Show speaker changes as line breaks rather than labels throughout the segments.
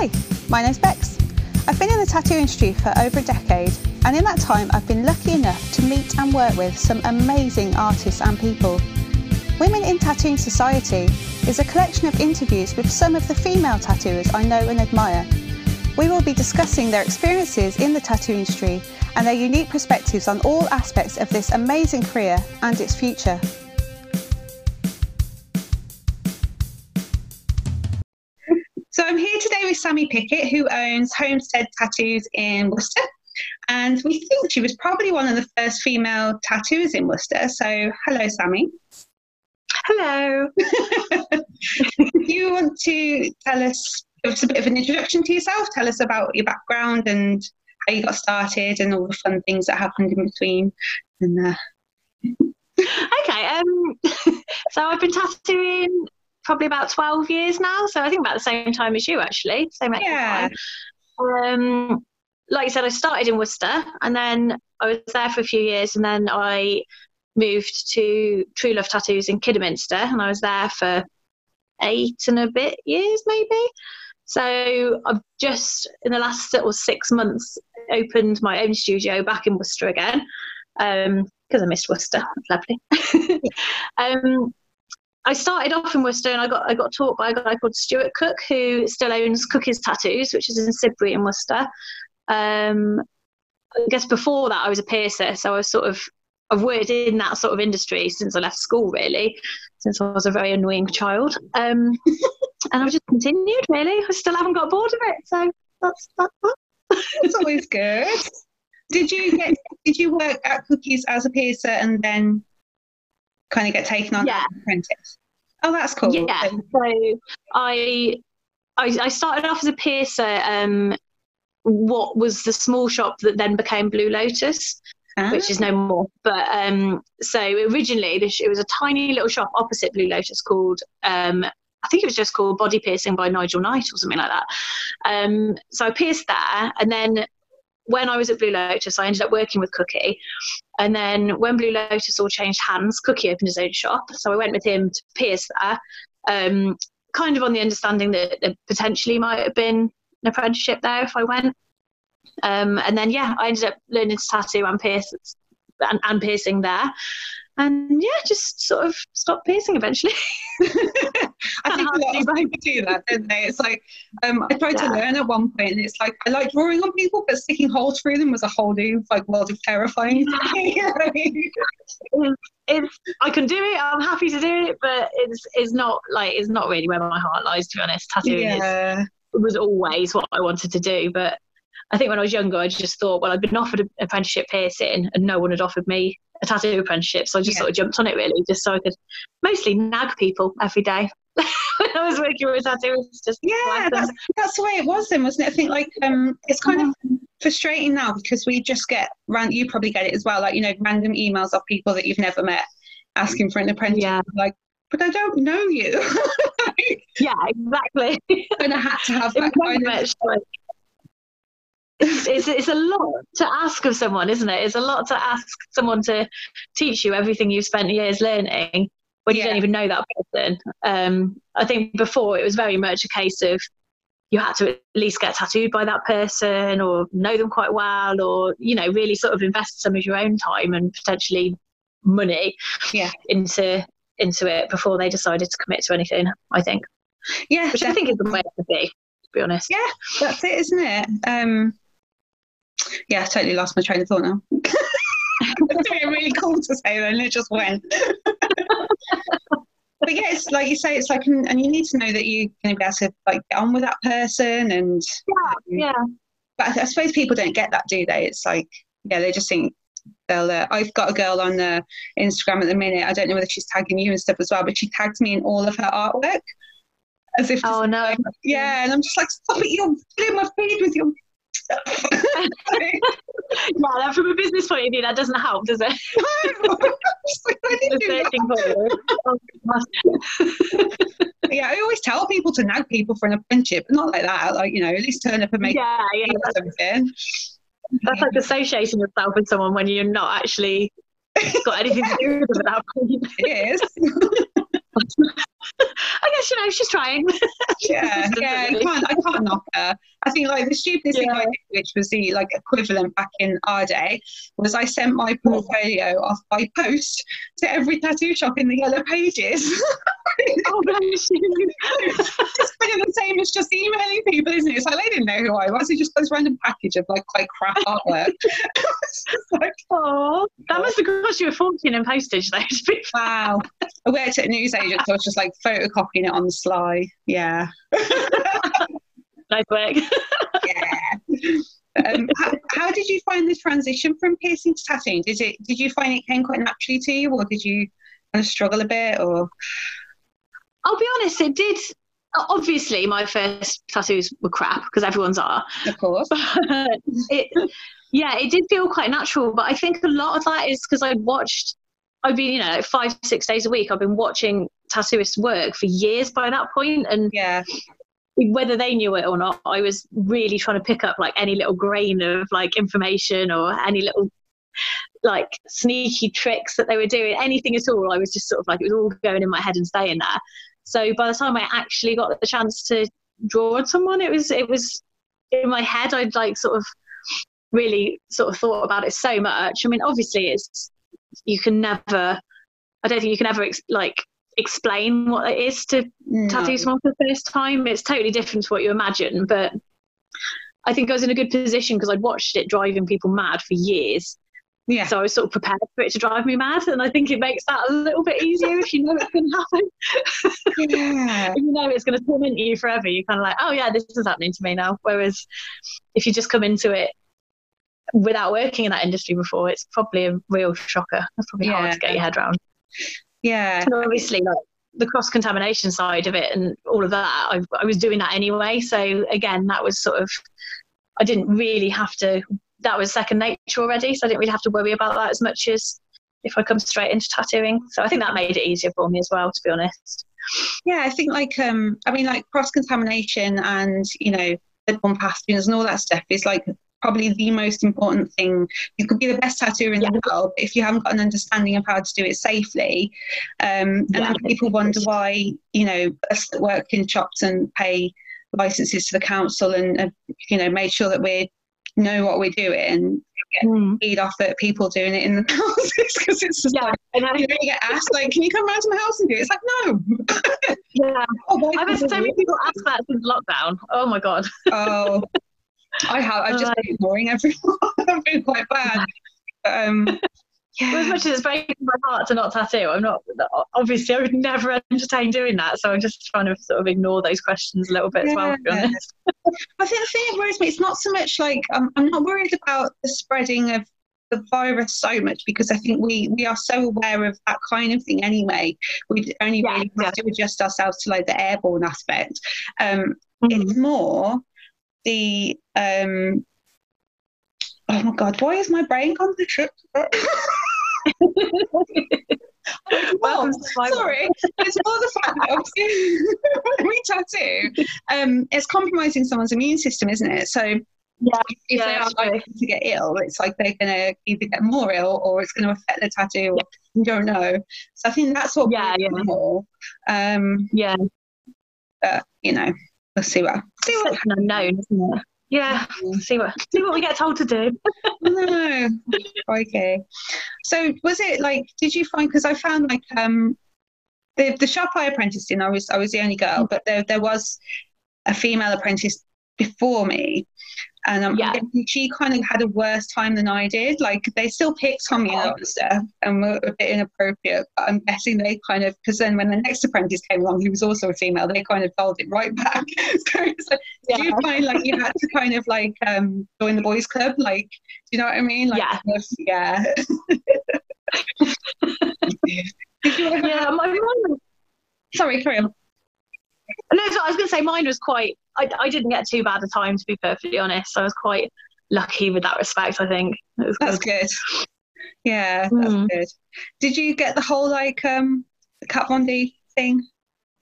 Hi, my name's Bex. I've been in the tattoo industry for over a decade, and in that time, I've been lucky enough to meet and work with some amazing artists and people. Women in Tattooing Society is a collection of interviews with some of the female tattooers I know and admire. We will be discussing their experiences in the tattoo industry and their unique perspectives on all aspects of this amazing career and its future. Sammy Pickett, who owns Homestead Tattoos in Worcester. And we think she was probably one of the first female tattooers in Worcester. So, hello, Sammy.
Hello.
you want to tell us, give us a bit of an introduction to yourself? Tell us about your background and how you got started and all the fun things that happened in between. And, uh...
okay. Um, so I've been tattooing probably about 12 years now. So I think about the same time as you, actually. Same yeah. Um, like I said, I started in Worcester and then I was there for a few years and then I moved to True Love Tattoos in Kidderminster and I was there for eight and a bit years, maybe. So I've just, in the last sort of six months, opened my own studio back in Worcester again because um, I missed Worcester. lovely. um, I started off in Worcester and I got I got taught by a guy called Stuart Cook who still owns Cookies Tattoos, which is in Sidbury in Worcester. Um, I guess before that I was a piercer, so I was sort of I've worked in that sort of industry since I left school, really, since I was a very annoying child. Um, and I've just continued, really. I still haven't got bored of it, so that's that's
that. it's always good. Did you get? Did you work at Cookies as a piercer and then kind of get taken on yeah. as an apprentice? Oh, that's cool.
Yeah. So I, I, I started off as a piercer. Um, what was the small shop that then became Blue Lotus, ah. which is no more. But um, so originally it was a tiny little shop opposite Blue Lotus called. Um, I think it was just called Body Piercing by Nigel Knight or something like that. Um, so I pierced there, and then when I was at Blue Lotus, I ended up working with Cookie. And then when Blue Lotus all changed hands, Cookie opened his own shop. So I went with him to pierce there, um, kind of on the understanding that there potentially might have been an apprenticeship there if I went. Um, and then, yeah, I ended up learning to tattoo and pierce and, and piercing there and yeah, just sort of stop piercing eventually.
I think a lot of people do that, don't they? It's like um, I tried yeah. to learn at one point, and it's like I like drawing on people, but sticking holes through them was a whole new like world of terrifying.
it's, I can do it. I'm happy to do it, but it's it's not like it's not really where my heart lies. To be honest, tattooing yeah. is, was always what I wanted to do, but I think when I was younger, I just thought, well, I'd been offered an apprenticeship piercing, and no one had offered me a tattoo apprenticeship. So I just yeah. sort of jumped on it really, just so I could mostly nag people every day. when I was working with tattoos, just
yeah, that's, that's the way it was then, wasn't it? I think like um, it's kind of frustrating now because we just get ran. You probably get it as well, like you know, random emails of people that you've never met asking for an apprenticeship. Yeah. Like, but I don't know you.
yeah, exactly.
and I had to have that kind of, like,
it's, it's a lot to ask of someone, isn't it? It's a lot to ask someone to teach you everything you've spent years learning when yeah. you don't even know that person. Um, I think before it was very much a case of you had to at least get tattooed by that person or know them quite well or, you know, really sort of invest some of your own time and potentially money
yeah.
into into it before they decided to commit to anything, I think.
Yeah.
Which I think is the way to be, to be honest.
Yeah, that's it, isn't it? Um, yeah, I totally lost my train of thought now. it's really cool to say then, it just went. but yeah, it's like you say, it's like, and you need to know that you're going to be able to like get on with that person, and
yeah, yeah.
But I, I suppose people don't get that, do they? It's like, yeah, they just think they'll. Uh, I've got a girl on uh, Instagram at the minute. I don't know whether she's tagging you and stuff as well, but she tags me in all of her artwork. As if,
oh no,
like, yeah, and I'm just like, stop it! You're filling my feed with your
yeah, from a business point of view, that doesn't help, does it?
yeah, I always tell people to nag people for an apprenticeship, but not like that. Like, you know, at least turn up and make
yeah, yeah, something. That's like associating yourself with someone when you're not actually got anything to do with them at that point.
It is.
I guess you know she's trying.
Yeah, yeah. I can't, I can't knock her. I think like the stupidest yeah. thing I did, which was the like equivalent back in our day, was I sent my portfolio off by post to every tattoo shop in the yellow pages. oh, bless you. it's kind of the same as just emailing people, isn't it? It's like they didn't know who I was. It just this random package of like quite crap artwork.
like, oh, that must have cost you a fortune in postage, though.
wow. I worked at a newsagent, so I was just like photocopying it on the sly. Yeah.
nice work.
yeah. Um, how, how, did you find the transition from piercing to tattooing? Did it? Did you find it came quite naturally to you, or did you kind of struggle a bit? Or
I'll be honest, it did. Obviously, my first tattoos were crap because everyone's are.
Of course.
it, yeah, it did feel quite natural, but I think a lot of that is because I'd watched. I've been, you know, like five, six days a week. I've been watching tattooists work for years by that point, and
yeah,
whether they knew it or not, I was really trying to pick up like any little grain of like information or any little like sneaky tricks that they were doing, anything at all. I was just sort of like it was all going in my head and staying there. So by the time I actually got the chance to draw on someone, it was it was in my head. I'd like sort of really sort of thought about it so much. I mean, obviously, it's you can never. I don't think you can ever like explain what it is to no. tattoo someone for the first time. It's totally different to what you imagine, but I think I was in a good position because I'd watched it driving people mad for years. Yeah. So I was sort of prepared for it to drive me mad, and I think it makes that a little bit easier if you know it's going to happen. yeah. you know it's going to torment you forever. You're kind of like, oh yeah, this is happening to me now. Whereas if you just come into it without working in that industry before, it's probably a real shocker. It's probably yeah. hard to get your head around.
Yeah.
And obviously, like the cross contamination side of it and all of that, I, I was doing that anyway. So again, that was sort of, I didn't really have to, that was second nature already. So I didn't really have to worry about that as much as if I come straight into tattooing. So I think that made it easier for me as well, to be honest.
Yeah, I think like, um, I mean, like cross contamination and, you know, bloodborne pathogens and all that stuff is like probably the most important thing. You could be the best tattooer in yeah. the world, but if you haven't got an understanding of how to do it safely, um, and yeah. people wonder why, you know, us that work in shops and pay licenses to the council and, uh, you know, made sure that we know what we're doing and get mm. paid off at people doing it in the houses because it's just yeah. like, and I, you know, you get asked like, can you come round to my house and do it? It's like,
no. yeah. oh, I've had so many people ask that since lockdown. Oh my God.
oh, I have. I've just been ignoring everyone. I've been quite bad. Um,
yeah. Well, as much as it's breaking my heart to not tattoo, I'm not. Obviously, I would never entertain doing that. So I'm just trying to sort of ignore those questions a little bit yeah. as well. To be honest.
I think the thing that worries me, it's not so much like um, I'm not worried about the spreading of the virus so much because I think we we are so aware of that kind of thing anyway. We only yeah, really have yeah. to adjust ourselves to like the airborne aspect. Um, mm-hmm. It's more the um oh my god why is my brain gone to trip well, sorry, it's more the fact that obviously we tattoo, um, it's compromising someone's immune system, isn't it? So yeah, if yeah, they are likely to get ill, it's like they're going to either get more ill or it's going to affect the tattoo. Yeah. You don't know. So I think that's what
yeah, yeah.
more. Um,
yeah.
But, you know, let's see what.
See what an unknown, isn't it? Yeah, see what see what we get told to do.
no, okay. So was it like? Did you find? Because I found like um, the the shop I apprenticed in, I was I was the only girl, but there there was a female apprentice before me, and um, yeah. she kind of had a worse time than I did. Like they still picked on me and stuff, and were a bit inappropriate. But I'm guessing they kind of because then when the next apprentice came along, who was also a female, they kind of told it right back. so like, yeah. do you find like you had to kind of like um, join the boys' club? Like, do you know what I mean? Like,
yeah,
yeah.
ever yeah, my mom.
Sorry, carry on.
No, so I was going to say mine was quite. I, I didn't get too bad a time to be perfectly honest. I was quite lucky with that respect. I think
that's good. good. Yeah, that's mm. good. Did you get the whole like um Kat Von D thing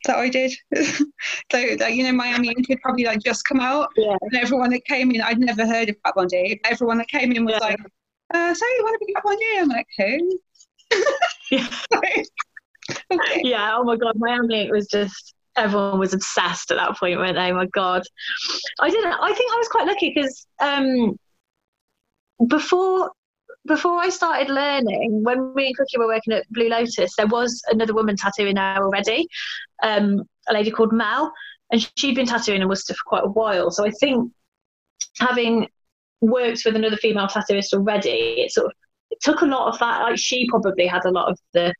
that I did? so like, you know, Miami could probably like just come out,
yeah.
and everyone that came in, I'd never heard of Kat Von D. Everyone that came in was yeah. like, uh, "So you want to be Kat Von D?" I'm like, "Who?"
yeah. okay. Yeah. Oh my God, Miami was just everyone was obsessed at that point, weren't they? My God, I didn't. I think I was quite lucky because um, before before I started learning, when me and Cookie were working at Blue Lotus, there was another woman tattooing there already, um, a lady called Mel, and she'd been tattooing in Worcester for quite a while. So I think having worked with another female tattooist already, it sort of it took a lot of that. Like she probably had a lot of the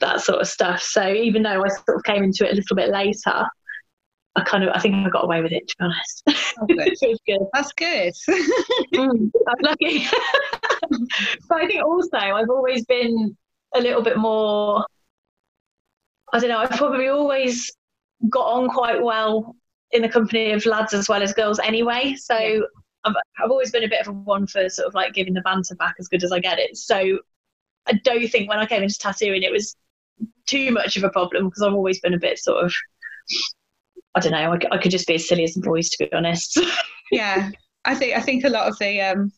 that sort of stuff. So even though I sort of came into it a little bit later, I kind of I think I got away with it to be honest. Oh,
good. good. That's good.
mm, I'm lucky. but I think also I've always been a little bit more. I don't know. I've probably always got on quite well in the company of lads as well as girls anyway. So yeah. I've, I've always been a bit of a one for sort of like giving the banter back as good as I get it. So I don't think when I came into tattooing it was too much of a problem because I've always been a bit sort of I don't know. I, I could just be as silly as the boys, to be honest.
yeah, I think I think a lot of the um,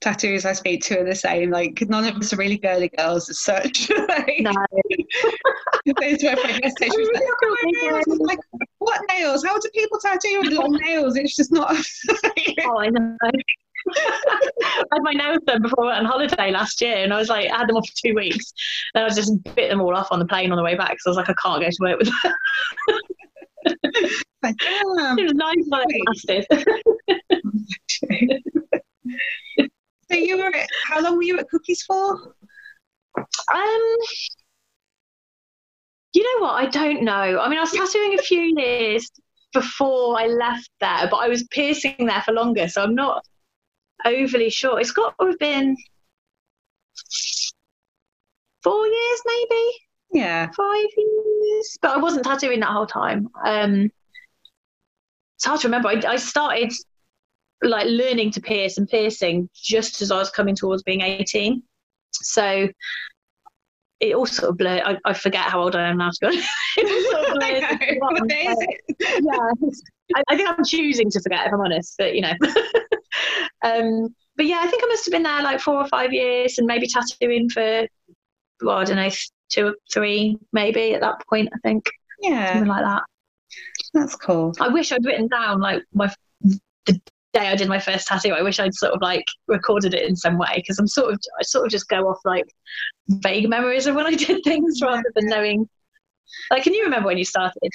tattoos I speak to are the same. Like none of us are really girly girls as such. like, no. those were my message. Was like, oh, like, what nails? How do people tattoo with long nails? It's just not.
oh, I know. I had my nails done before I went on holiday last year, and I was like, I had them off for two weeks. Then I was just bit them all off on the plane on the way back, so I was like, I can't go to work with them. it was nice while it
lasted. so you were how long were you at Cookies for?
Um you know what? I don't know. I mean, I was tattooing a few years before I left there, but I was piercing there for longer, so I'm not overly sure. It's got to have been four years, maybe.
Yeah.
Five years. But I wasn't tattooing that whole time. Um, it's hard to remember. I, I started like learning to pierce and piercing just as I was coming towards being 18. So it all sort of blurred. I, I forget how old I am now, to be honest. yeah, I, I, think I'm choosing to forget if I'm honest, but you know. Um, but yeah, I think I must have been there like four or five years and maybe tattooing for, well, I don't know, two or three maybe at that point, I think.
Yeah.
Something like that.
That's cool.
I wish I'd written down like my the day I did my first tattoo. I wish I'd sort of like recorded it in some way because I'm sort of I sort of just go off like vague memories of when I did things rather than knowing. Like, can you remember when you started?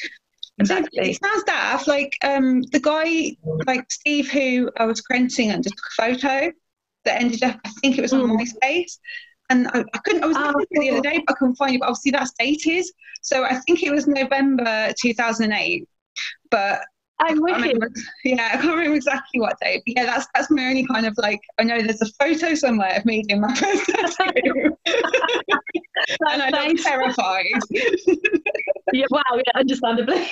Exactly. It sounds daft. Like um, the guy, like Steve, who I was crediting and just took a photo that ended up. I think it was on mm. MySpace and I, I, couldn't. I was looking oh, the other day, but I couldn't find it. But obviously, that's dated. So I think it was November 2008. But
I'm
with Yeah, I can't remember exactly what day, But yeah, that's that's my only kind of like. I know there's a photo somewhere of me doing my first tattoo, and I look terrified.
yeah, wow. Yeah, understandably.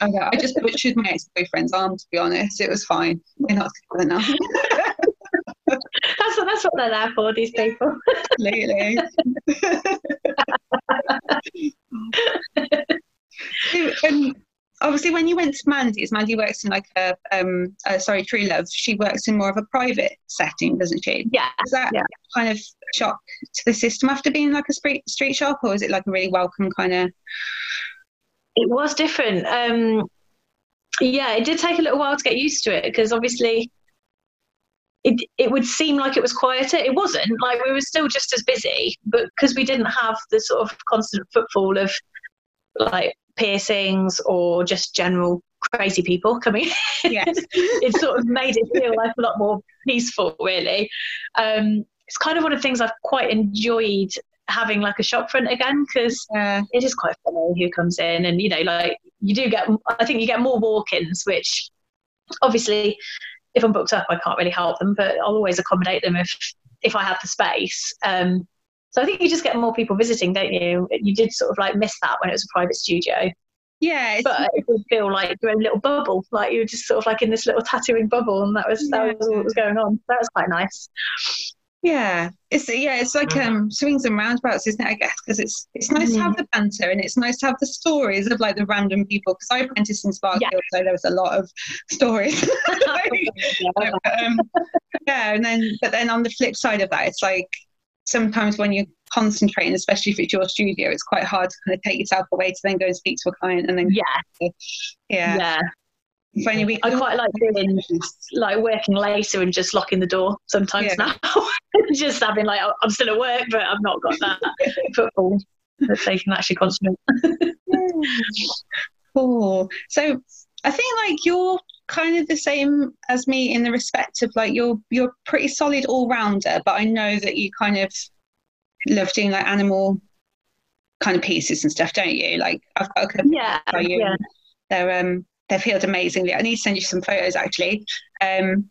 I, know, I just butchered my ex-boyfriend's arm. To be honest, it was fine. We're not together now
that's what that's what they're there for. These people.
Absolutely. So, obviously, when you went to Mandy's, Mandy works in like a um, uh, sorry, True Love. She works in more of a private setting, doesn't she?
Yeah.
Is that
yeah.
kind of shock to the system after being like a street street shop, or is it like a really welcome kind of?
It was different. Um, yeah, it did take a little while to get used to it because obviously it, it would seem like it was quieter. It wasn't. Like we were still just as busy, but because we didn't have the sort of constant footfall of like piercings or just general crazy people coming
yes.
it sort of made it feel like a lot more peaceful, really. Um, it's kind of one of the things I've quite enjoyed having like a shop front again because yeah. it is quite funny who comes in and you know like you do get I think you get more walk-ins which obviously if I'm booked up, I can't really help them, but I'll always accommodate them if if I have the space. Um, so I think you just get more people visiting, don't you? You did sort of like miss that when it was a private studio.
Yeah,
but it would feel like your own little bubble, like you were just sort of like in this little tattooing bubble, and that was that was what was going on. That was quite nice.
Yeah, it's yeah, it's like um swings and roundabouts, isn't it? I guess because it's it's nice mm. to have mm-hmm. the banter and it's nice to have the stories of like the random people. Because I apprenticed in Sparkhill, yeah. so there was a lot of stories. um, yeah, and then but then on the flip side of that, it's like sometimes when you're concentrating, especially if it's your studio, it's quite hard to kind of take yourself away to then go and speak to a client and then
yeah,
yeah,
yeah.
If only we
I quite like doing like working later and just locking the door sometimes
Yeah.
now. just having like oh, I'm still at work, but I've not got that football that they can actually concentrate.
Cool. So I think like you're kind of the same as me in the respect of like you're you're pretty solid all rounder, but I know that you kind of love doing like animal kind of pieces and stuff, don't you? Like I've got a couple
Yeah, yeah.
They're um they've healed amazingly. I need to send you some photos actually. Um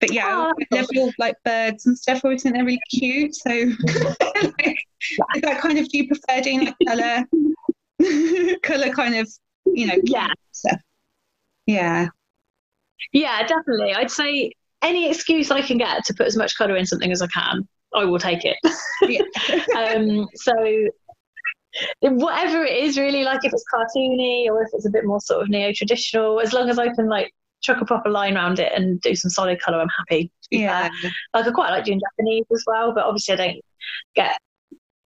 but yeah,
Oh,
I love your like birds and stuff. I always think they're really cute. So like, is that kind of do you prefer doing like colour colour kind of you know
Yeah.
stuff? Yeah.
Yeah, definitely. I'd say any excuse I can get to put as much colour in something as I can, I will take it. Um, so whatever it is, really, like if it's cartoony or if it's a bit more sort of neo-traditional, as long as I can like chuck a proper line around it and do some solid colour, I'm happy.
Yeah.
fair. Like I quite like doing Japanese as well, but obviously I don't get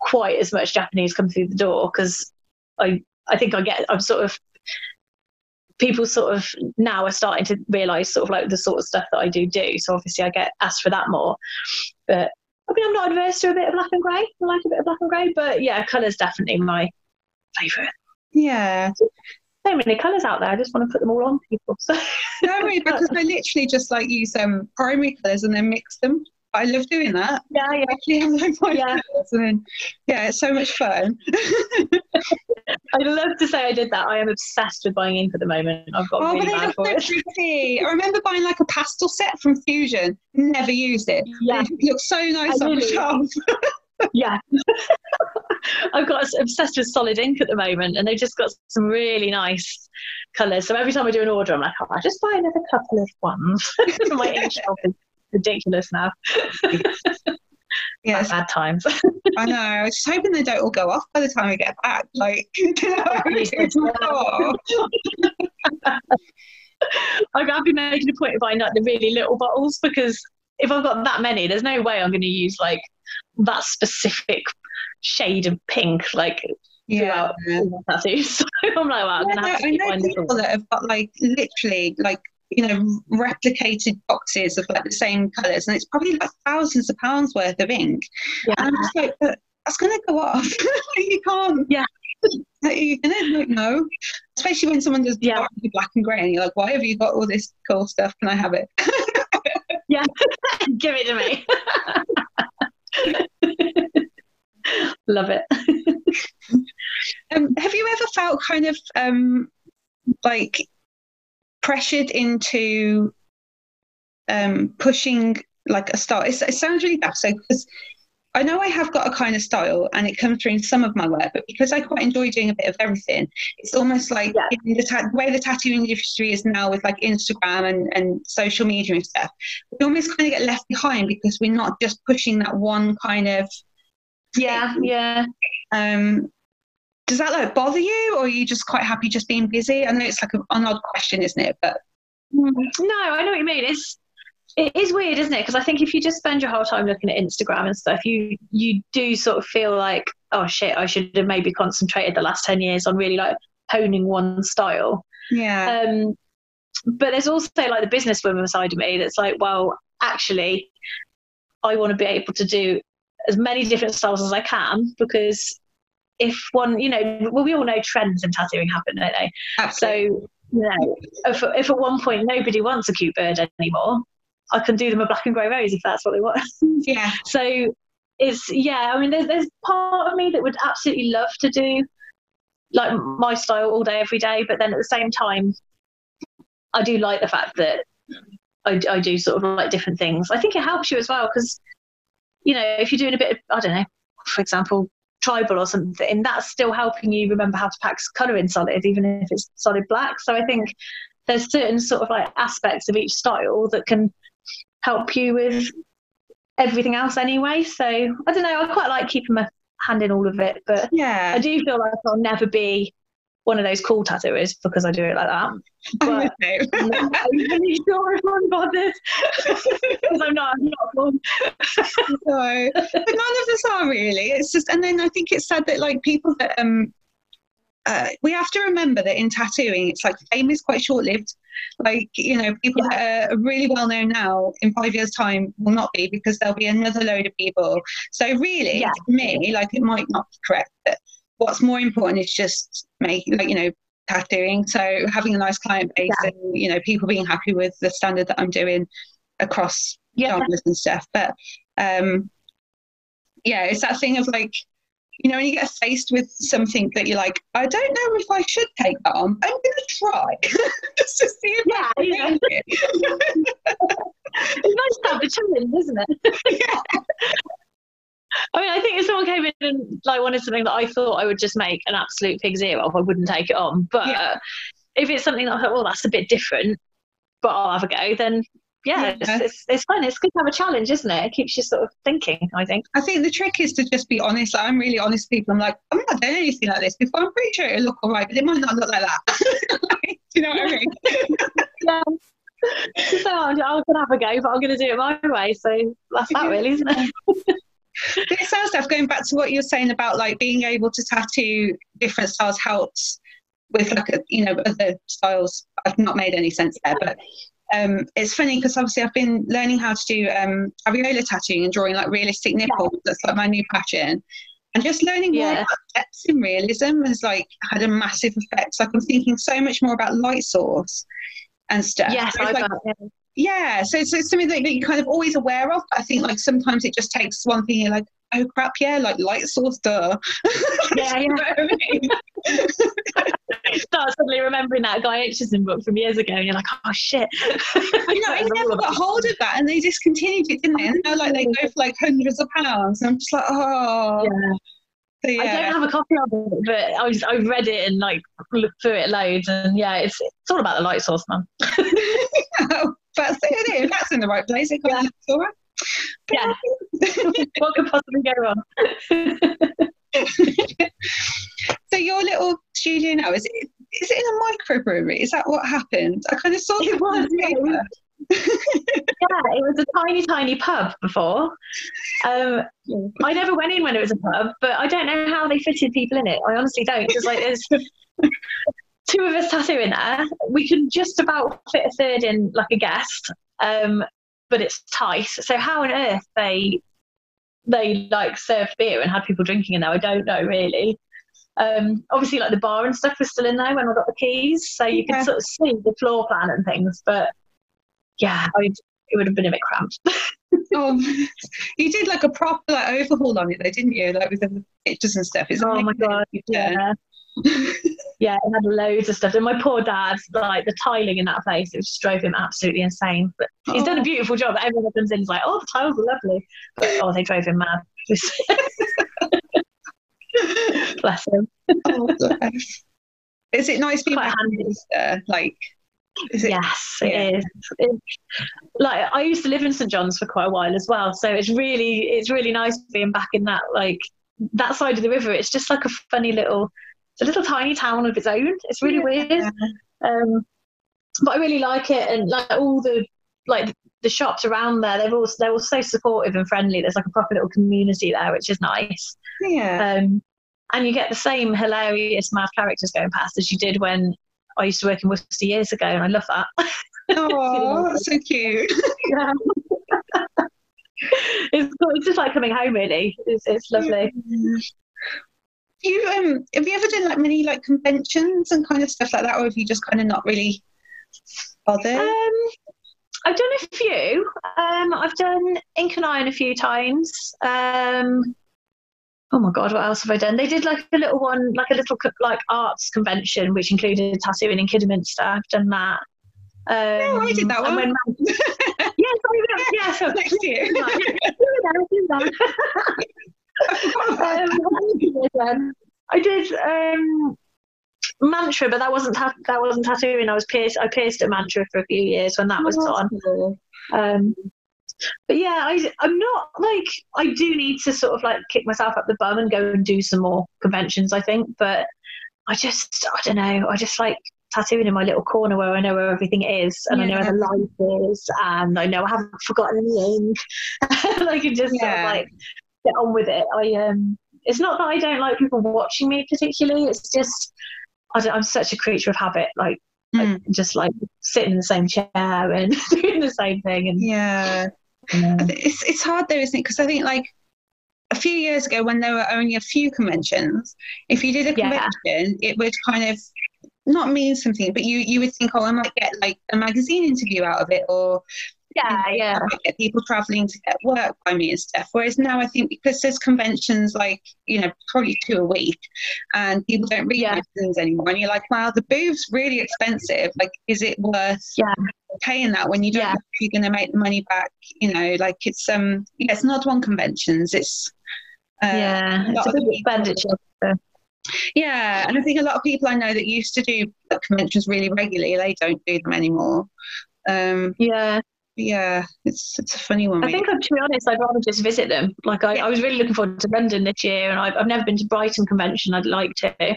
quite as much Japanese come through the door because I I think I get I'm sort of people sort of now are starting to realise sort of like the sort of stuff that I do do. So obviously I get asked for that more. But I mean I'm not adverse to a bit of black and grey. I like a bit of black and grey, but yeah, colour's definitely my favourite.
Yeah.
So many colours out there. I just want to put them all on people. So
No, because I literally just like use um primary colours and then mix them. I love doing that.
yeah, yeah.
I actually have like primary
Yeah.
yeah, it's so much fun.
I'd love to say I did that. I am obsessed with buying ink at the moment. I've got
Oh,
really
but they look
for
so
it.
pretty. I remember buying like a pastel set from Fusion. Never used it.
Yeah.
It looks so nice
I
on the shelf.
Yeah. I've got obsessed with solid ink at the moment and they've just got some really nice colours. So every time I do an order, I'm like, oh, I'll just buy another couple of ones. My ink shelf is ridiculous now.
Yes,
Bad times.
I know. I was just hoping they don't all go off by the time I get back. Like, you know, it's like.
I've been making a point of buying like the really little bottles because if I've got that many, there's no way I'm going to use like that specific shade of pink like
yeah.
throughout all my tattoos. So I'm like, well,
Yeah,
going to
no,
have to
I know people that have got like literally like you know replicated boxes of like the same colours, and it's probably like thousands of pounds worth of ink.
Yeah.
And I'm just like, but that's going to go off. you can't.
Yeah.
You can like no, especially when someone does
Yeah.
black and grey, and you're like, why have you got all this cool stuff? Can I have it?
Yeah, give it to me. Love it.
Um, have you ever felt kind of um, like pressured into um, pushing like a style? It's, it sounds really daft. So, because I know I have got a kind of style and it comes through in some of my work, but because I quite enjoy doing a bit of everything, it's almost like
Yeah.
the, ta- the way the tattooing industry is now with like Instagram and, and social media and stuff, we almost kind of get left behind because we're not just pushing that one kind of
Yeah, yeah.
um, does that like bother you, or are you just quite happy just being busy? I know it's like an odd question, isn't it? But
No, I know what you mean. It's it is weird, isn't it? Because I think if you just spend your whole time looking at Instagram and stuff, you you do sort of feel like, oh shit, I should have maybe concentrated the last ten years on really like honing one style.
yeah,
Um, but there's also like the businesswoman side of me that's like, well, actually, I want to be able to do as many different styles as I can because if one, you know, well, we all know trends in tattooing happen, don't they?
absolutely.
So, you know, if, if at one point nobody wants a cute bird anymore, I can do them a black and grey rose if that's what they want.
yeah,
so it's, yeah, I mean, there's, there's part of me that would absolutely love to do like my style all day, every day. But then at the same time, I do like the fact that I, I do sort of like different things. I think it helps you as well because, you know, if you're doing a bit of, I don't know, for example, tribal or something, that's still helping you remember how to pack colour in solid, even if it's solid black. So I think there's certain sort of like aspects of each style that can help you with everything else anyway. So I don't know, I quite like keeping my hand in all of it, but
yeah,
I do feel like I'll never be one of those cool tattooers because I do it like that. But I'm not really sure if I'm bothered because I'm not. I'm not cool.
no, but none of us are really. It's just, and then I think it's sad that like people that um uh, we have to remember that in tattooing, it's like fame is quite short lived. Like, you know, people yeah. that are really well known now in five years' time will not be because there'll be another load of people. So, really, yeah. to me, like, it might not be correct, but what's more important is just making, like, you know, tattooing. So, having a nice client base yeah. and, you know, people being happy with the standard that I'm doing across yeah. genres and stuff. But, um, yeah, it's that thing of like, you know, when you get faced with something that you're like, I don't know if I should take that on. I'm going to try just to see if
yeah, I can yeah. it. it's nice to have the challenge, isn't it? yeah. I mean, I think if someone came in and like wanted something that I thought I would just make an absolute pig zero of, I wouldn't take it on. But yeah. if it's something that I thought, well, that's a bit different, but I'll have a go, then yeah, yeah. It's, it's, it's, fun. It's good to have a challenge, isn't it? It keeps you sort of thinking, I think.
I think the trick is to just be honest. Like, I'm really honest people. I'm like, I'm not doing anything like this before. I'm pretty sure it'll look all right, but it might not look like that. like, do you know what I mean?
yeah. So I'm, I'm going to have a go, but I'm going to do it my way. So that's that, really, isn't it?
this sounds stuff going back to what you're saying about like being able to tattoo different styles helps with like a, you know other styles i've not made any sense there but um, it's funny because obviously I've been learning how to do um, areola tattooing and drawing like realistic nipples. Yeah. That's like my new passion. And just learning more about depths in realism has like had a massive effect. Like I'm thinking so much more about light source and stuff.
Yes,
so like, yeah. So, so it's something that, that, you're kind of always aware of. I think like sometimes it just takes one thing. You're like, oh crap, yeah, like light source, duh.
Yeah, yeah. Start suddenly remembering that Guy Aitchison book from years ago, and you're like, oh shit. you
know, I never got hold of that, and they discontinued it, didn't they? And now, like, they go for like hundreds of pounds. And I'm just like, oh.
Yeah. So, yeah. I don't have a copy of it, but I was I read it and like looked through it loads, and yeah, it's it's all about the light source, man.
That's it. That's in the right place. It yeah. all right.
Yeah. what could possibly go wrong?
so your little studio now is it is it in a microbrewery? Is that what happened? I kind of saw
it was. Yeah, it was, yeah, it was a tiny, tiny pub before. Um, I never went in when it was a pub, but I don't know how they fitted people in it. I honestly don't because like there's two of us tattooing there. We can just about fit a third in like a guest. Um, but it's tight. So how on earth they they like served beer and had people drinking in there, I don't know really. Um, obviously, like the bar and stuff was still in there when I got the keys, so you could sort of see the floor plan and things. But yeah, I'd, it would have been a bit cramped.
oh, you did like a proper like overhaul on it, though, didn't you? Like with the pictures and stuff.
Is oh my god, yeah. yeah, it had loads of stuff. And my poor dad, like the tiling in that place, it just drove him absolutely insane. But he's oh. done a oh. beautiful job. Everyone comes in is like, oh, the tiles are lovely. But oh, they drove him mad. bless him.
oh, bless. Is it nice being handy? Uh, like,
it, yes, it yeah. is. It's, like I used to live in St John's for quite a while as well, so it's really it's really nice being back in that like that side of the river. It's just like a funny little it's a little tiny town of its own. It's really yeah. weird. Um, but I really like it, and like all the like the shops around there, they're all they're all so supportive and friendly. There's like a proper little community there, which is nice.
Yeah. Um,
and you get the same hilarious mad characters going past as you did when I used to work in Worcester years ago, and I love that.
Oh, that's so cute. yeah.
it's, it's just like coming home, really. It's, it's lovely. Yeah
you um have you ever done like many like conventions and kind of stuff like that, or have you just kind of not really bothered?
Um, I've done a few. Um, I've done Ink and Iron a few times. Um, oh my god, what else have I done? They did like a little one, like a little like arts convention, which included tattooing in Kidderminster. I've done that.
Um, yeah, I did that one. When,
yeah, sorry, yeah, so next year. um, I did um, mantra, but that wasn't ta- that wasn't tattooing. I was pierced. I pierced a mantra for a few years when that was oh, on. Um, but yeah, I, I'm not like I do need to sort of like kick myself up the bum and go and do some more conventions. I think, but I just, I don't know, I just like tattooing in my little corner where I know where everything is and yeah. I know where the light is and I know I haven't forgotten any ink. I can just yeah. sort of like get on with it. I um, it's not that I don't like people watching me particularly. It's just I am such a creature of habit. Like, mm. like, just like sitting in the same chair and doing the same thing. And
yeah, yeah. it's it's hard though, isn't it? Because I think like a few years ago when there were only a few conventions, if you did a convention, yeah. it would kind of not mean something, but you you would think, oh, I might get like a magazine interview out of it, or
yeah, yeah,
get people traveling to get work by me and stuff. Whereas now, I think because there's conventions like you know probably two a week, and people don't read yeah. magazines anymore, and you're like, wow, the booth's really expensive. Like, is it worth
yeah.
paying that when you don't yeah. know if you're going to make the money back? You know, like it's um, yeah, it's not one conventions. It's
uh, yeah, it's a big expenditure.
Yeah, and I think a lot of people I know that used to do conventions really regularly, they don't do them anymore. Um,
yeah.
Yeah, it's it's a funny one.
I think, to be honest, I'd rather just visit them. Like, I, I was really looking forward to London this year, and I've, I've never been to Brighton Convention. I'd like to.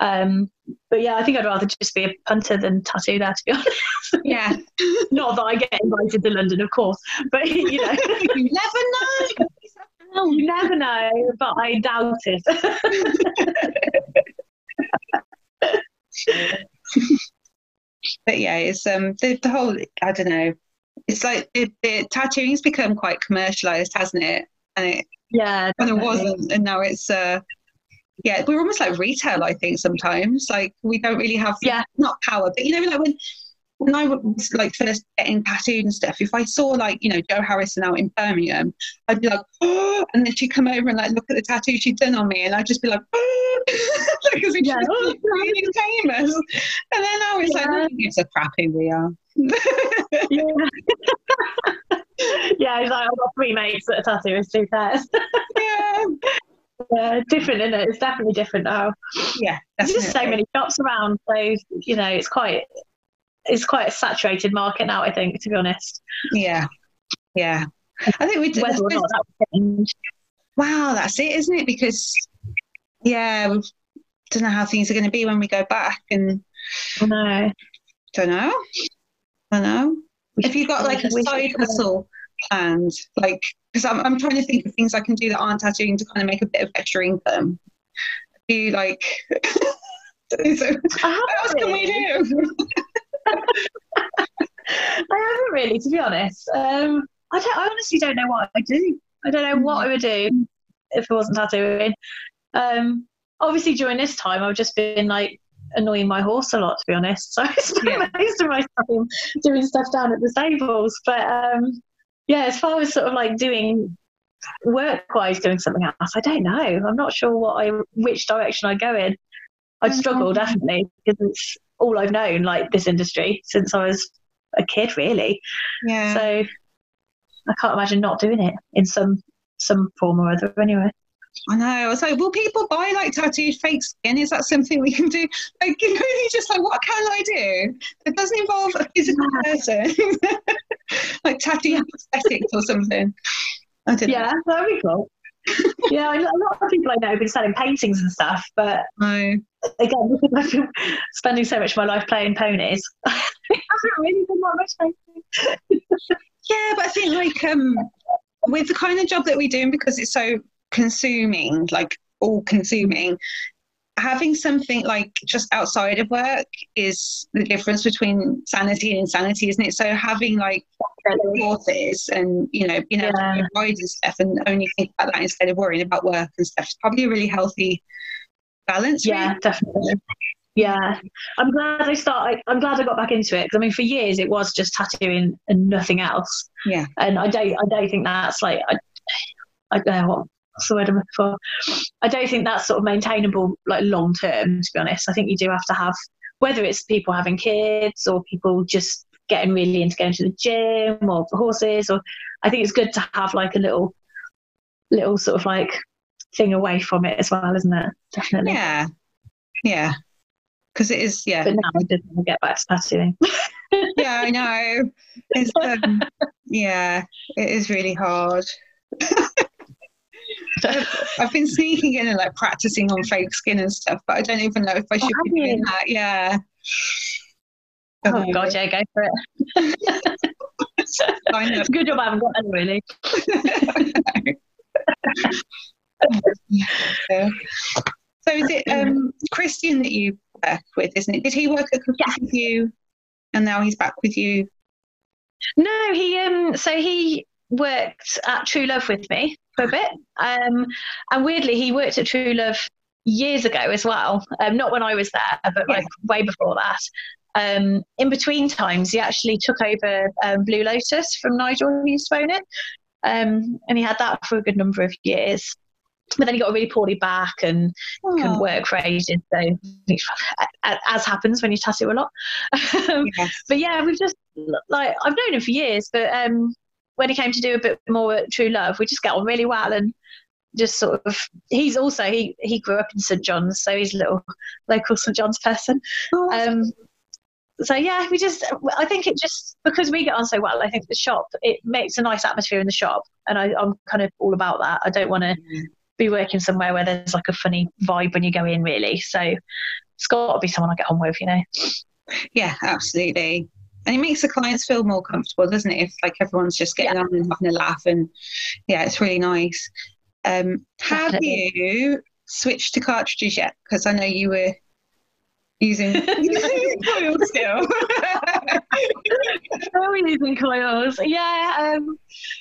Um, but yeah, I think I'd rather just be a punter than tattoo there, to be honest.
Yeah.
Not that I get invited to London, of course, but you know.
you never know.
You never know, but I doubt it.
but yeah, it's um the, the whole I don't know. It's like the, the tattooing's become quite commercialized, hasn't it? And it
yeah,
and it wasn't, and now it's uh yeah, we're almost like retail. I think sometimes like we don't really have
yeah
not power, but you know like when when I was like first getting tattooed and stuff, if I saw like, you know, Joe Harrison out in Birmingham, I'd be like, oh, and then she'd come over and like look at the tattoo she'd done on me, and I'd just be like, oh, because yeah. oh, really famous. And then I was yeah. like, it's a crappy we are.
Yeah. yeah, he's like, I've got three mates that are tattooers, two pairs.
yeah.
Yeah, different, isn't it? It's definitely different now.
Yeah, definitely.
there's just so many shops around, so you know, it's quite it's quite a saturated market now. I think, to be honest.
Yeah, yeah. I think we.
Whether or not that change.
Wow, that's it, isn't it? Because yeah, we don't know how things are going to be when we go back, and
I know.
Don't know. I know. If you've got like a side hustle planned, like because I'm I'm trying to think of things I can do that aren't tattooing to kind of make a bit of extra income. Do you like? so, what else can we do?
I haven't really, to be honest. Um, I don't. I honestly don't know what I do. I don't know what I would do if it wasn't tattooing. Um, obviously, during this time, I've just been like annoying my horse a lot, to be honest. So I spend yeah. most of my time doing stuff down at the stables. But um, yeah, as far as sort of like doing work-wise, doing something else, I don't know. I'm not sure what I which direction I go in. I'd struggle mm-hmm. definitely because it's all I've known, like this industry, since I was a kid, really.
Yeah.
So I can't imagine not doing it in some some form or other, anyway.
I know. I was like, will people buy like tattooed fake skin? Is that something we can do? Like, you know, you're just like, what can I do? It doesn't involve a physical person, like tattooed prosthetics or something.
I don't yeah, know. that'd be cool yeah, a lot of people I know have been selling paintings and stuff, but
no.
again, I've been spending so much of my life playing ponies, I haven't really been that much painting.
yeah, but I think like um, with the kind of job that we do, because it's so consuming, like all consuming, having something like just outside of work is the difference between sanity and insanity, isn't it? So having like courses and you know, you know, yeah. and stuff, and only think about that instead of worrying about work and stuff is probably a really healthy balance.
Yeah, really. definitely. Yeah, I'm glad I started. I'm glad I got back into it because I mean, for years it was just tattooing and nothing else.
Yeah,
and I don't. I don't think that's like. I, I don't know what what's the word I'm for? I don't think that's sort of maintainable like long term. To be honest, I think you do have to have whether it's people having kids or people just getting really into going to the gym or horses or I think it's good to have like a little little sort of like thing away from it as well, isn't it? Definitely.
Yeah. Yeah. Because it is, yeah.
But now I just want to get back to tattooing.
yeah, I know. It's um, yeah, it is really hard. I've been sneaking in and like practicing on fake skin and stuff, but I don't even know if I oh, should oh, be doing that. Yeah.
Oh, oh God, yeah, go for it. it's good job I haven't got any really.
so is it um, Christian that you work with, isn't it? Did he work at Cookies with you and now he's back with you?
No, he um so he worked at True Love with me for a bit. Um and weirdly he worked at True Love years ago as well. Um, not when I was there, but yeah. like way before that. Um, in between times, he actually took over um, Blue Lotus from Nigel, who used to own it. Um, and he had that for a good number of years. But then he got really poorly back and oh. couldn't work for ages. So, as happens when you tattoo a lot. yes. But yeah, we've just like I've known him for years, but um, when he came to do a bit more True Love, we just get on really well and just sort of he's also he he grew up in St John's, so he's a little local St John's person. Oh, um, so yeah, we just I think it just because we get on so well. I think the shop it makes a nice atmosphere in the shop, and I, am kind of all about that. I don't want to mm. be working somewhere where there's like a funny vibe when you go in, really. So it's got to be someone I get on with, you know.
Yeah, absolutely. And it makes the clients feel more comfortable, doesn't it? If like everyone's just getting yeah. on and having a laugh, and yeah, it's really nice. Um, have you switched to cartridges yet? Because I know you were using coils still.
still using coils. Yeah. Um,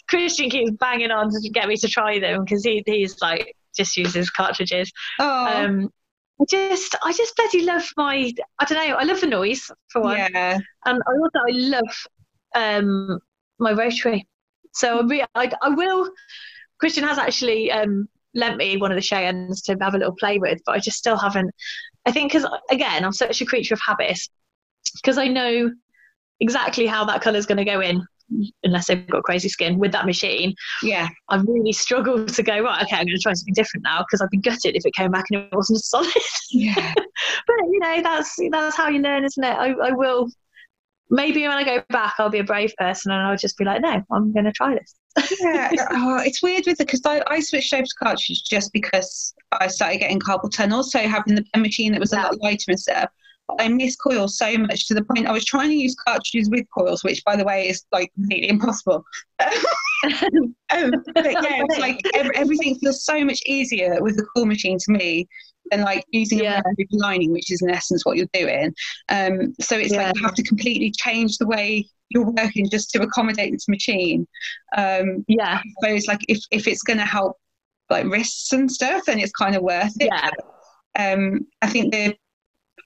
Christian keeps banging on to get me to try them because he, he's like just uses cartridges. Oh. Um, I just, I just bloody love my. I don't know. I love the noise for one, yeah. and I also I love um, my rotary. So I, I, I will. Christian has actually um, lent me one of the Cheyennes to have a little play with, but I just still haven't I think because again, I'm such a creature of habits because I know exactly how that colour is going to go in unless they've got crazy skin with that machine.
Yeah.
I really struggled to go, right, okay, I'm going to try something different now because I'd be gutted if it came back and it wasn't as solid.
Yeah.
but, you know, that's that's how you learn, isn't it? I, I will, maybe when I go back, I'll be a brave person and I'll just be like, no, I'm going to try this
yeah, oh, it's weird with it because I, I switched over to cartridges just because I started getting carpal tunnel. So having the pen machine that was yeah. a lot lighter and stuff. I miss coils so much to the point I was trying to use cartridges with coils, which, by the way, is like completely impossible. um, but yeah, it's like every, everything feels so much easier with the coil machine to me than like using yeah. a lining, which is in essence what you're doing. Um, so it's yeah. like you have to completely change the way you're working just to accommodate this machine. Um,
yeah.
I suppose like if, if it's going to help like wrists and stuff, then it's kind of worth it.
Yeah.
Um, I think the,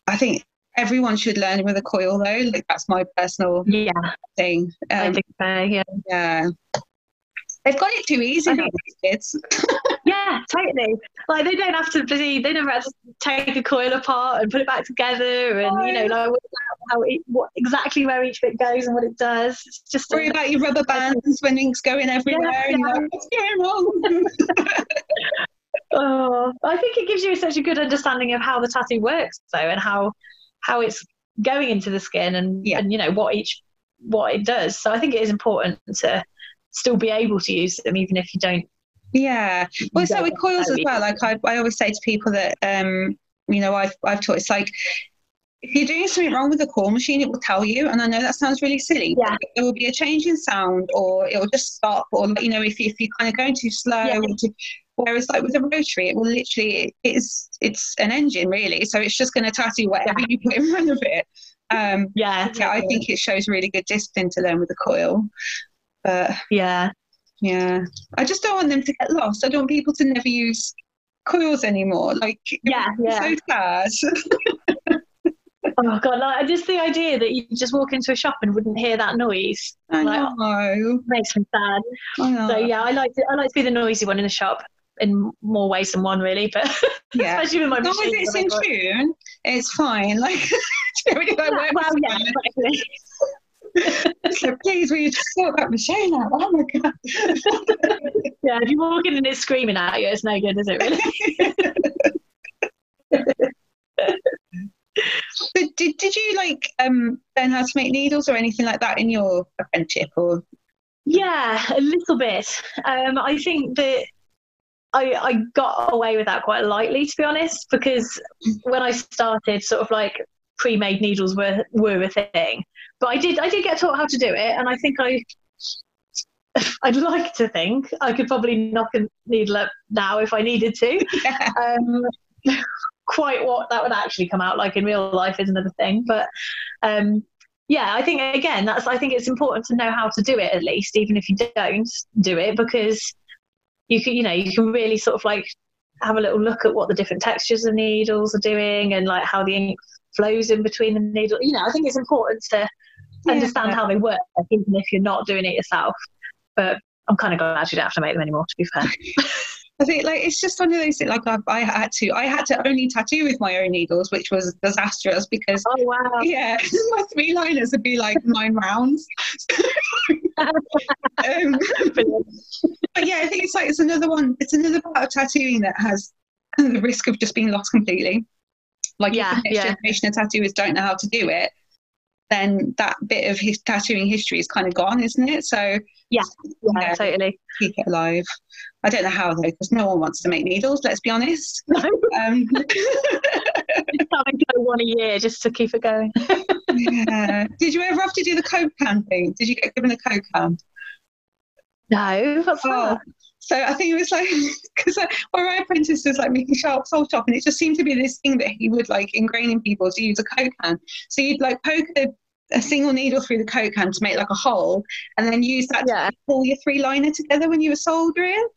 I think everyone should learn with a coil though. Like that's my personal
yeah
thing.
Um, I think so. Yeah.
Yeah. They've got it too easy kids.
yeah, totally. Like they don't have to busy. They never have to take a coil apart and put it back together, and oh, you know, like how it, what exactly where each bit goes and what it does. It's just
worry about your rubber bands when ink's going everywhere. Yeah, yeah. Like, What's going on?
oh, I think it gives you such a good understanding of how the tattoo works, though, and how how it's going into the skin, and yeah. and you know what each what it does. So I think it is important to still be able to use them even if you don't
yeah well so with coils as well like I, I always say to people that um you know I've, I've taught it's like if you're doing something wrong with the coil machine, it will tell you. And I know that sounds really silly.
Yeah.
There will be a change in sound, or it will just stop, or you know, if, if you're kind of going too slow. Yeah. Whereas, like with a rotary, it will literally it is it's an engine really, so it's just going to tattoo whatever yeah. you put in front of it. Um,
yeah,
yeah, I think it shows really good discipline to them with the coil. But
yeah,
yeah, I just don't want them to get lost. I don't want people to never use coils anymore. Like,
yeah, yeah.
so sad.
oh god, like just the idea that you just walk into a shop and wouldn't hear that noise.
I
like,
know.
Makes me sad. So yeah, I like to I like to be the noisy one in the shop in more ways than one really, but yeah. especially with my
as long as it's in tune, it's fine. Like,
really yeah, well, yeah, exactly
so please, will you just sort that machine out? Oh my god!
yeah, if you walk in and it's screaming at you, it's no good, is it?
Really? but did did you like um learn how to make needles or anything like that in your apprenticeship or?
Yeah, a little bit. Um, I think that I, I got away with that quite lightly, to be honest, because when I started, sort of like pre-made needles were were a thing. But I did I did get taught how to do it, and I think I I'd like to think I could probably knock a needle up now if I needed to. Yeah. Um, quite what that would actually come out like in real life is another thing, but um, yeah, I think again that's I think it's important to know how to do it at least, even if you don't do it, because you can you know you can really sort of like have a little look at what the different textures of needles are doing and like how the ink flows in between the needles. You know, I think it's important to yeah. understand how they work, even if you're not doing it yourself. But I'm kind of glad you don't have to make them anymore. To be fair.
I think like it's just one of those things. like I, I, had to I had to only tattoo with my own needles, which was disastrous because
oh wow
yeah my three liners would be like nine rounds. um, but yeah, I think it's like it's another one. It's another part of tattooing that has the risk of just being lost completely. Like yeah, if the next yeah. generation of tattooers don't know how to do it, then that bit of his tattooing history is kind of gone, isn't it? So
yeah, yeah, yeah totally
keep it alive. I don't know how though, because no one wants to make needles. Let's be honest. No. Um,
just having go one a year just to keep it going.
yeah. Did you ever have to do the coke can thing? Did you get given a coke can?
No. What's oh. that?
So I think it was like because where my apprentice was like making sharp soul shop, and it just seemed to be this thing that he would like ingrain in people to use a coke can. So you'd like poke a, a single needle through the coke can to make like a hole, and then use that yeah. to pull your three liner together when you were soldering.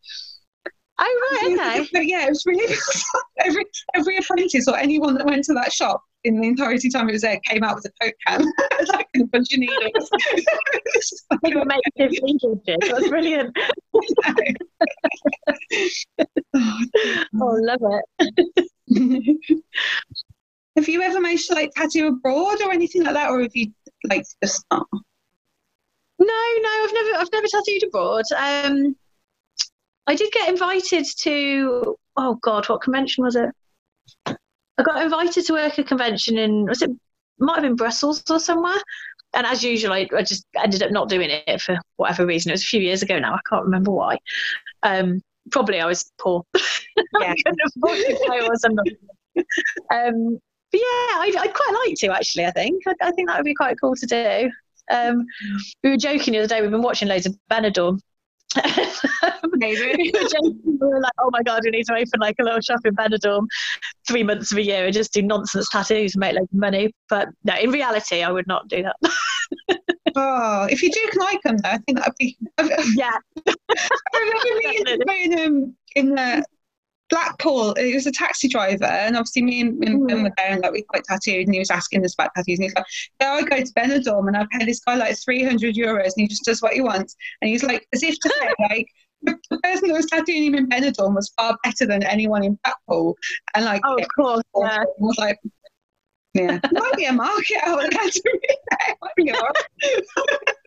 Oh right, okay.
But yeah, it was really every every apprentice or anyone that went to that shop in the entirety time it was there came out with a coke can, like a bunch of needles.
making needle That's brilliant. oh, love it.
Have you ever managed to like tattoo abroad or anything like that, or have you like just not?
No, no, I've never, I've never tattooed abroad. Um, I did get invited to. Oh God, what convention was it? I got invited to work a convention in was it might have been Brussels or somewhere. And as usual, I, I just ended up not doing it for whatever reason. It was a few years ago now. I can't remember why. Um, probably I was poor. Yeah. I couldn't afford to pay or something. Um, but yeah, I'd, I'd, quite like to actually. I think I, I, think that would be quite cool to do. Um, we were joking the other day. We've been watching loads of Benidorm,
Maybe.
we were like, oh my god, we need to open like a little shop in Benidorm three months of a year and just do nonsense tattoos and make loads of money. But no, in reality, I would not do that.
oh, if you do, can I come there? I think that'd be.
yeah.
I remember being in, in the Blackpool, it was a taxi driver, and obviously me and, and Ben were mm. there, and like we quite tattooed, and he was asking us about tattoos, and he's like, "Yeah, I go to Benidorm, and I pay this guy like three hundred euros, and he just does what he wants." And he's like, as if to say, like, the person that was tattooing him in Benidorm was far better than anyone in Blackpool, and like,
oh, of course, yeah.
was like, yeah, might be a market out there.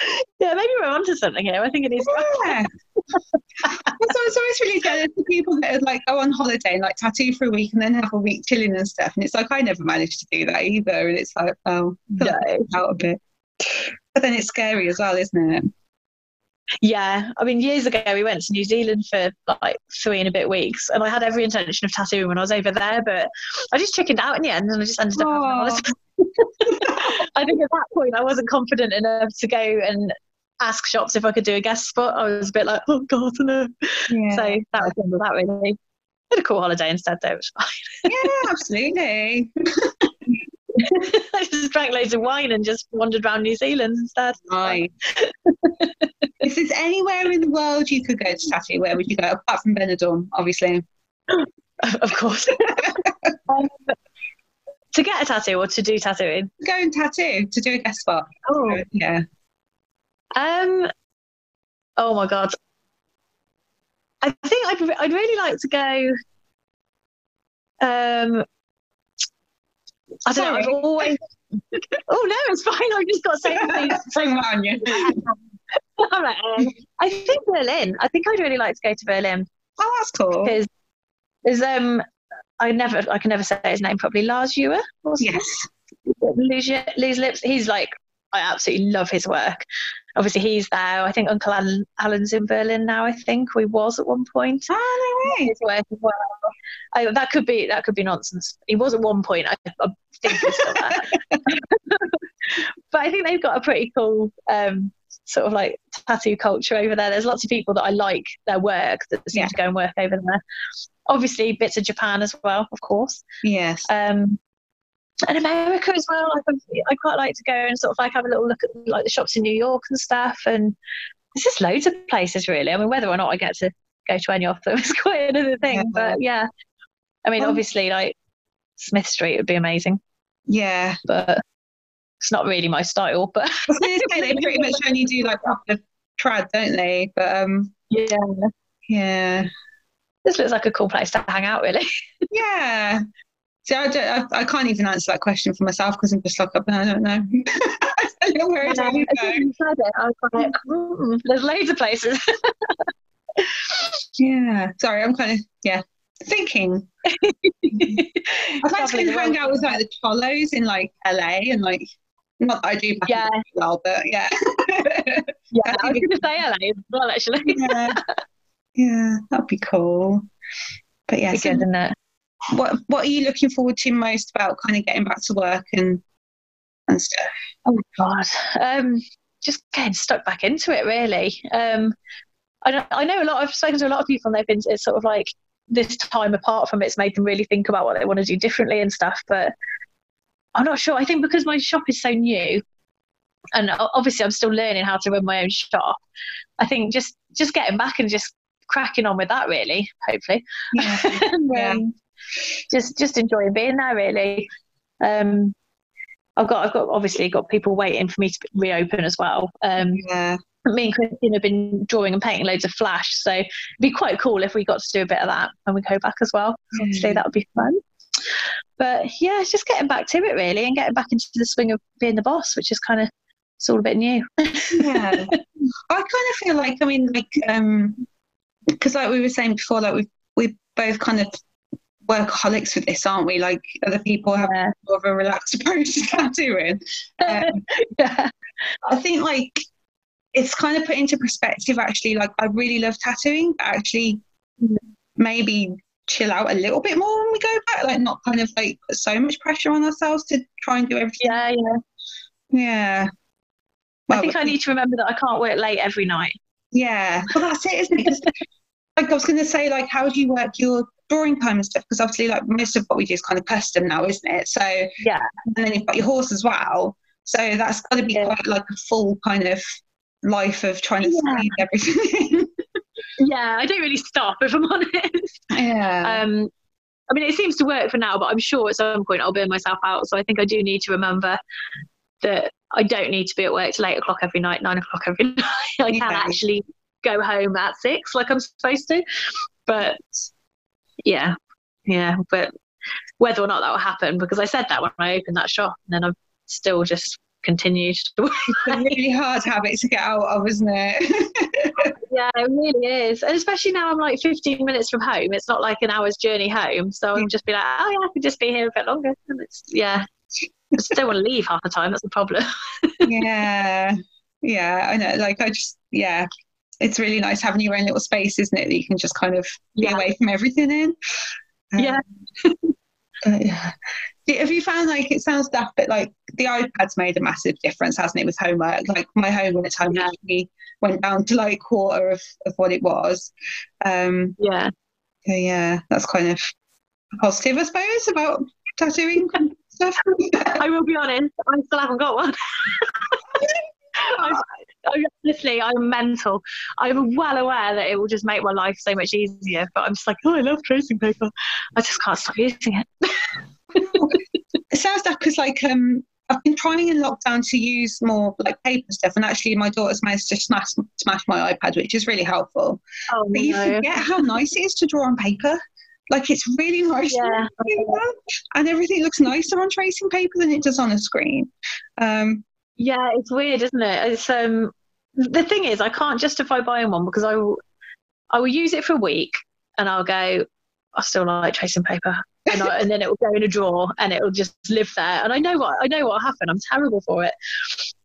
yeah, maybe we're onto something here. I think it is.
Yeah. so it's always really jealous for people that are like go on holiday and like tattoo for a week and then have a week chilling and stuff. And it's like I never managed to do that either. And it's like, oh, no. out a bit. But then it's scary as well, isn't it?
Yeah, I mean, years ago we went to New Zealand for like three and a bit weeks, and I had every intention of tattooing when I was over there, but I just chickened out in the end, and I just ended up having a holiday. I think at that point I wasn't confident enough to go and ask shops if I could do a guest spot. I was a bit like, oh god, no. Yeah. So that was the end of that really. I had a cool holiday instead though, it was
fine. yeah, absolutely.
I just drank loads of wine and just wandered around New Zealand instead.
Right. if there's anywhere in the world you could go to tattoo, where would you go? Apart from Benidorm, obviously.
of course. um, to get a tattoo or to do tattooing?
Go and tattoo to do a guest spot.
Oh,
yeah.
Um. Oh my god. I think I'd I'd really like to go. Um. I don't Sorry. know. I've always. oh no, it's fine. I've just got so many things.
Bring on you.
All right. Um, I think Berlin. I think I'd really like to go to Berlin.
Oh, that's cool.
Because there's um I never, I can never say his name properly. Lars Ewer.
Yes.
Lose, lose lips. He's like I absolutely love his work. Obviously, he's there. I think Uncle Alan, Alan's in Berlin now. I think we was at one point.
Oh no way!
His work as well. I, that could be that could be nonsense. He was at one point. I, I think he's still there. but I think they've got a pretty cool um, sort of like tattoo culture over there. There's lots of people that I like their work that seem yeah. to go and work over there. Obviously, bits of Japan as well, of course.
Yes.
Um, and America as well. Like I quite like to go and sort of like have a little look at like the shops in New York and stuff. And there's just loads of places really. I mean, whether or not I get to go to any of them is quite another thing. Yeah. But yeah, I mean, obviously, like Smith Street would be amazing.
Yeah,
but it's not really my style. But
they pretty much only do like proper trad, don't they? But um,
yeah,
yeah.
This looks like a cool place to hang out, really.
yeah. See, I, don't, I, I, can't even answer that question for myself because I'm just like, I don't know. I don't know where
yeah,
to
go. I was like, mm, there's loads of places.
yeah. Sorry, I'm kind of, yeah, thinking. I'd like to hang out with like the cholos in like LA and like not that I do
yeah.
well, but yeah.
yeah, I was going to say LA as well, actually.
yeah. Yeah, that'd be cool. But yeah,
so good, isn't it?
What What are you looking forward to most about kind of getting back to work and and stuff?
Oh God, um, just getting stuck back into it. Really, um, I I know a lot. I've spoken to a lot of people, and they've been it's sort of like this time apart from it's made them really think about what they want to do differently and stuff. But I'm not sure. I think because my shop is so new, and obviously I'm still learning how to run my own shop. I think just just getting back and just cracking on with that really, hopefully.
Yeah. and, yeah. Um,
just just enjoying being there really. Um, I've got I've got obviously got people waiting for me to reopen as well. Um,
yeah.
Me and Christine have been drawing and painting loads of flash, so it'd be quite cool if we got to do a bit of that when we go back as well. Mm. Obviously, that would be fun. But yeah, it's just getting back to it really, and getting back into the swing of being the boss, which is kind of it's all a bit new.
yeah, I kind of feel like I mean, like, um, because like we were saying before, like we we both kind of workaholics with this, aren't we? Like other people have yeah. more of a relaxed approach to tattooing. Um,
yeah.
I think like it's kind of put into perspective actually like I really love tattooing, but actually maybe chill out a little bit more when we go back, like not kind of like put so much pressure on ourselves to try and do everything.
Yeah, yeah.
Yeah.
Well, I think I need to remember that I can't work late every night.
Yeah. Well that's it, isn't it? like I was gonna say, like how do you work your drawing time and stuff because obviously like most of what we do is kind of custom now isn't it so
yeah
and then you've got your horse as well so that's got to be yeah. quite like a full kind of life of trying to yeah. everything
yeah i don't really stop if i'm honest
yeah
um I mean, it seems to work for now, but I'm sure at some point I'll burn myself out. So I think I do need to remember that I don't need to be at work till eight o'clock every night, nine o'clock every night. I can actually go home at six like I'm supposed to. But yeah, yeah. But whether or not that will happen, because I said that when I opened that shop, and then I've still just continued to work.
It's a really hard habit to get out of, isn't
it? yeah, it really is. And especially now I'm like 15 minutes from home. It's not like an hour's journey home. So I'm mm. just be like, oh, yeah, I could just be here a bit longer. And it's, yeah. I don't want to leave half the time. That's the problem.
yeah. Yeah, I know. Like, I just, yeah, it's really nice having your own little space, isn't it? That you can just kind of be yeah. away from everything in.
Um, yeah.
but, yeah. Have you found like it sounds daft, but like the iPad's made a massive difference, hasn't it, with homework? Like my homework time yeah. actually went down to like quarter of, of what it was. Um,
yeah.
So yeah, that's kind of positive, I suppose, about tattooing.
I will be honest, I still haven't got one. I, I, honestly, I'm mental. I'm well aware that it will just make my life so much easier, but I'm just like, oh, I love tracing paper. I just can't stop using it.
it sounds like because like um I've been trying in lockdown to use more like paper stuff, and actually, my daughter's managed to smash smash my iPad, which is really helpful.
Oh,
but you forget how nice it is to draw on paper. Like it's really nice,
yeah.
and everything looks nicer on tracing paper than it does on a screen. Um,
yeah, it's weird, isn't it? It's um the thing is, I can't justify buying one because I will I will use it for a week and I'll go. I still like tracing paper, and, I, and then it will go in a drawer and it will just live there. And I know what I know what will happen. I'm terrible for it.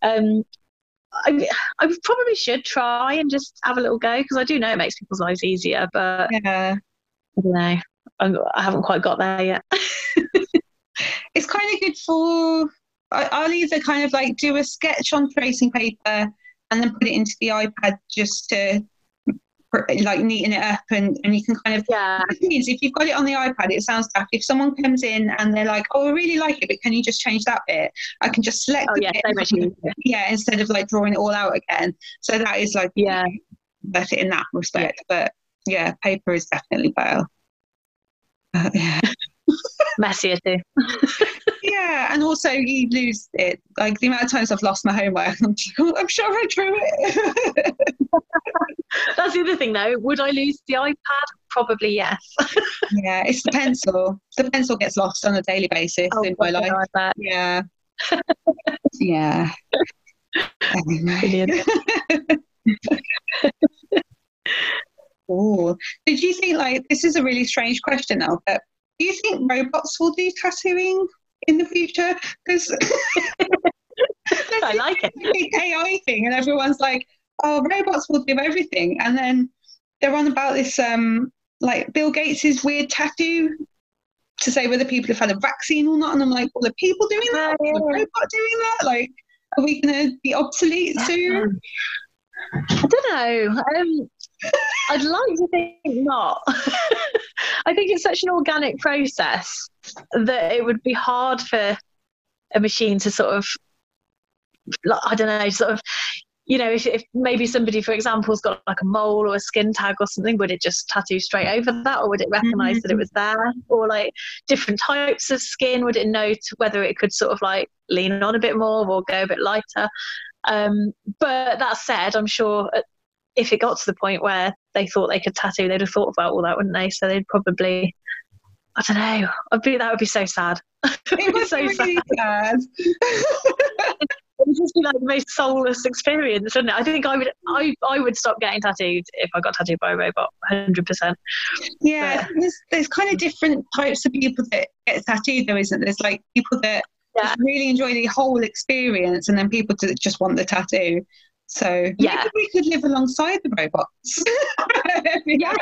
Um, I, I probably should try and just have a little go because I do know it makes people's lives easier, but
yeah.
I don't know. I'm, I haven't quite got there yet.
it's kind of good for. I, will either kind of like do a sketch on tracing paper and then put it into the iPad just to like neaten it up and, and you can kind of
yeah.
Is if you've got it on the ipad it sounds like if someone comes in and they're like oh i really like it but can you just change that bit? I can just select
oh, yeah, so much
yeah instead of like drawing it all out again. So that is like
yeah.
better in that respect. Yeah. but yeah paper is definitely better uh, yeah
messier too
yeah and also you lose it like the amount of times i've lost my homework i'm, I'm sure i drew it
That's the other thing, though. Would I lose the iPad? Probably yes.
yeah, it's the pencil. The pencil gets lost on a daily basis oh, in my life. Yeah. yeah. Anyway. Oh, did you think like this is a really strange question now? But do you think robots will do tattooing in the future? Because
I like it.
AI thing, and everyone's like, oh, robots will do everything. And then they're on about this, um, like Bill Gates's weird tattoo to say whether people have had a vaccine or not. And I'm like, well, are people doing that? Oh, yeah. robot doing that? Like, are we going to be obsolete soon?
I don't know. Um, I'd like to think not. I think it's such an organic process that it would be hard for a machine to sort of I don't know, sort of you know, if, if maybe somebody, for example, has got like a mole or a skin tag or something, would it just tattoo straight over that, or would it recognize mm-hmm. that it was there? Or like different types of skin, would it know whether it could sort of like lean on a bit more or go a bit lighter? Um, but that said, I'm sure uh, if it got to the point where they thought they could tattoo, they'd have thought about all that, wouldn't they? So they'd probably, I don't know. I'd be that would be so sad.
It would be so really sad. sad.
it would just be like the most soulless experience, wouldn't it? I think I would I, I would stop getting tattooed if I got tattooed by a robot, hundred percent.
Yeah, there's there's kind of different types of people that get tattooed though, isn't there? There's like people that yeah. really enjoy the whole experience and then people that just want the tattoo. So yeah. maybe we could live alongside the robots.
yeah.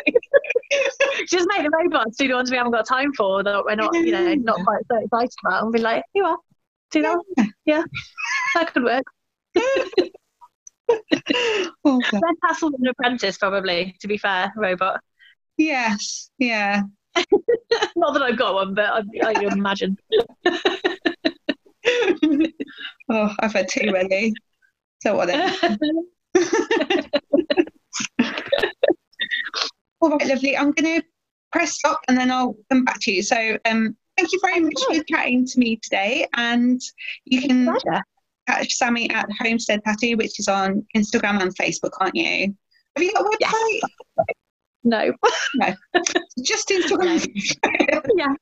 Just make the robots do the ones we haven't got time for that we're not, you know, not quite so excited about and be like, you are, do that. Yeah. yeah that could work. oh, Less hassle than an apprentice, probably. To be fair, robot.
Yes. Yeah.
Not that I've got one, but I, I imagine.
oh, I've had two already. So whatever. All right, lovely. I'm going to press stop and then I'll come back to you. So, um, thank you very much for chatting to me today. And you can catch Sammy at Homestead Tattoo, which is on Instagram and Facebook, aren't you? Have you got a website?
Yes. No.
no. Just Instagram.
Yeah.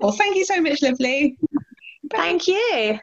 well, thank you so much, lovely.
Thank you.